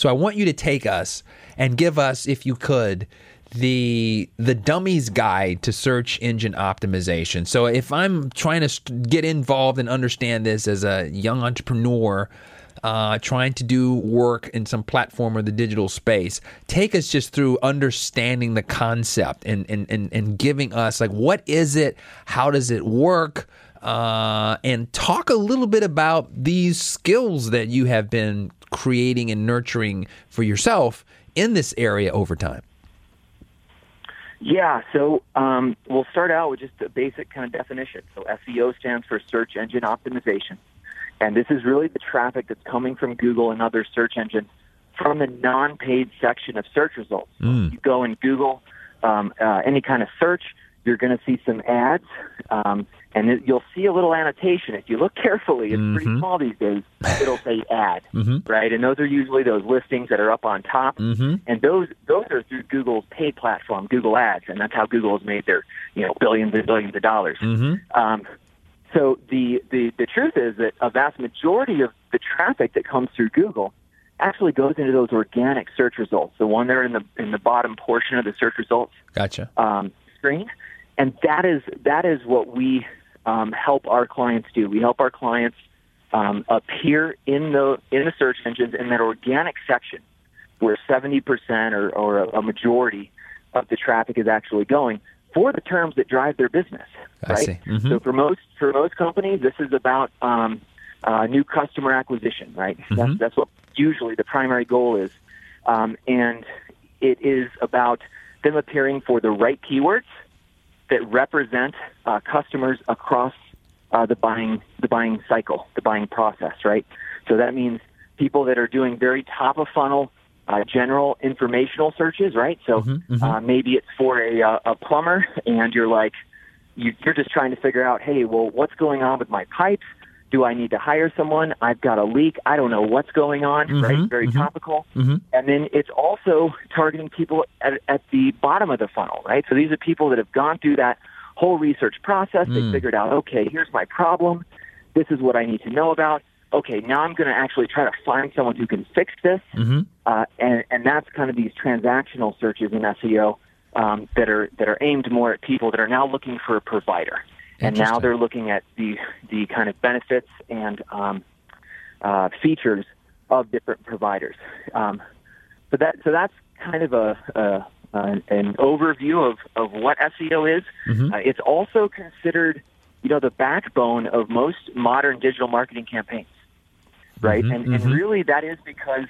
So I want you to take us and give us, if you could, the the dummies guide to search engine optimization. So if I'm trying to get involved and understand this as a young entrepreneur, uh, trying to do work in some platform or the digital space, take us just through understanding the concept and and and, and giving us like what is it, how does it work. Uh, and talk a little bit about these skills that you have been creating and nurturing for yourself in this area over time. Yeah, so um, we'll start out with just a basic kind of definition. So SEO stands for search engine optimization. And this is really the traffic that's coming from Google and other search engines from the non-paid section of search results. Mm. You go in Google, um, uh, any kind of search, you're going to see some ads. Um, and it, you'll see a little annotation. If you look carefully, it's mm-hmm. pretty small these days. It'll say ad, mm-hmm. right? And those are usually those listings that are up on top. Mm-hmm. And those those are through Google's paid platform, Google Ads, and that's how Google has made their you know billions and billions of dollars. Mm-hmm. Um, so the, the the truth is that a vast majority of the traffic that comes through Google actually goes into those organic search results, the one there in the in the bottom portion of the search results. Gotcha. Um, screen, and that is that is what we um, help our clients do. We help our clients um, appear in the in the search engines in that organic section where 70% or, or a majority of the traffic is actually going for the terms that drive their business. Right. Mm-hmm. So for most for most companies, this is about um, uh, new customer acquisition. Right. Mm-hmm. That's, that's what usually the primary goal is, um, and it is about them appearing for the right keywords that represent uh, customers across uh, the buying the buying cycle, the buying process, right? So that means people that are doing very top of funnel, uh, general informational searches, right? So mm-hmm, mm-hmm. Uh, maybe it's for a, uh, a plumber, and you're like, you, you're just trying to figure out, hey, well, what's going on with my pipes? Do I need to hire someone? I've got a leak. I don't know what's going on, mm-hmm, right? Very mm-hmm, topical. Mm-hmm. And then it's also targeting people at, at the bottom of the funnel, right? So these are people that have gone through that whole research process. Mm. They figured out, okay, here's my problem. This is what I need to know about. Okay, now I'm going to actually try to find someone who can fix this. Mm-hmm. Uh, and, and that's kind of these transactional searches in SEO um, that are that are aimed more at people that are now looking for a provider and now they're looking at the the kind of benefits and um, uh, features of different providers. Um, so that so that's kind of a, a, an overview of, of what SEO is. Mm-hmm. Uh, it's also considered, you know, the backbone of most modern digital marketing campaigns, right? Mm-hmm. And, mm-hmm. and really that is because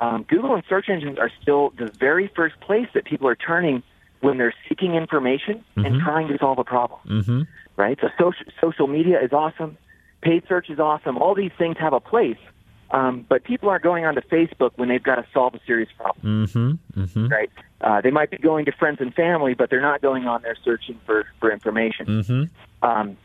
um, Google and search engines are still the very first place that people are turning when they're seeking information and mm-hmm. trying to solve a problem. Mm-hmm right? So social, social media is awesome. Paid search is awesome. All these things have a place. Um, but people aren't going onto Facebook when they've got to solve a serious problem, mm-hmm, mm-hmm. right? Uh, they might be going to friends and family, but they're not going on there searching for for information. Mm-hmm. Um,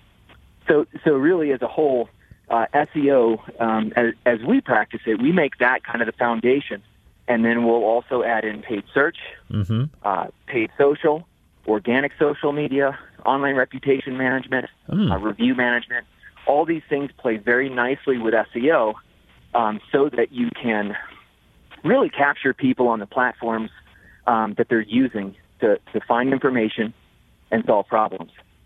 so, so really, as a whole, uh, SEO, um, as, as we practice it, we make that kind of the foundation, and then we'll also add in paid search, mm-hmm. uh, paid social, organic social media, online reputation management, mm. uh, review management. All these things play very nicely with SEO um, so that you can really capture people on the platforms um, that they're using to, to find information and solve problems.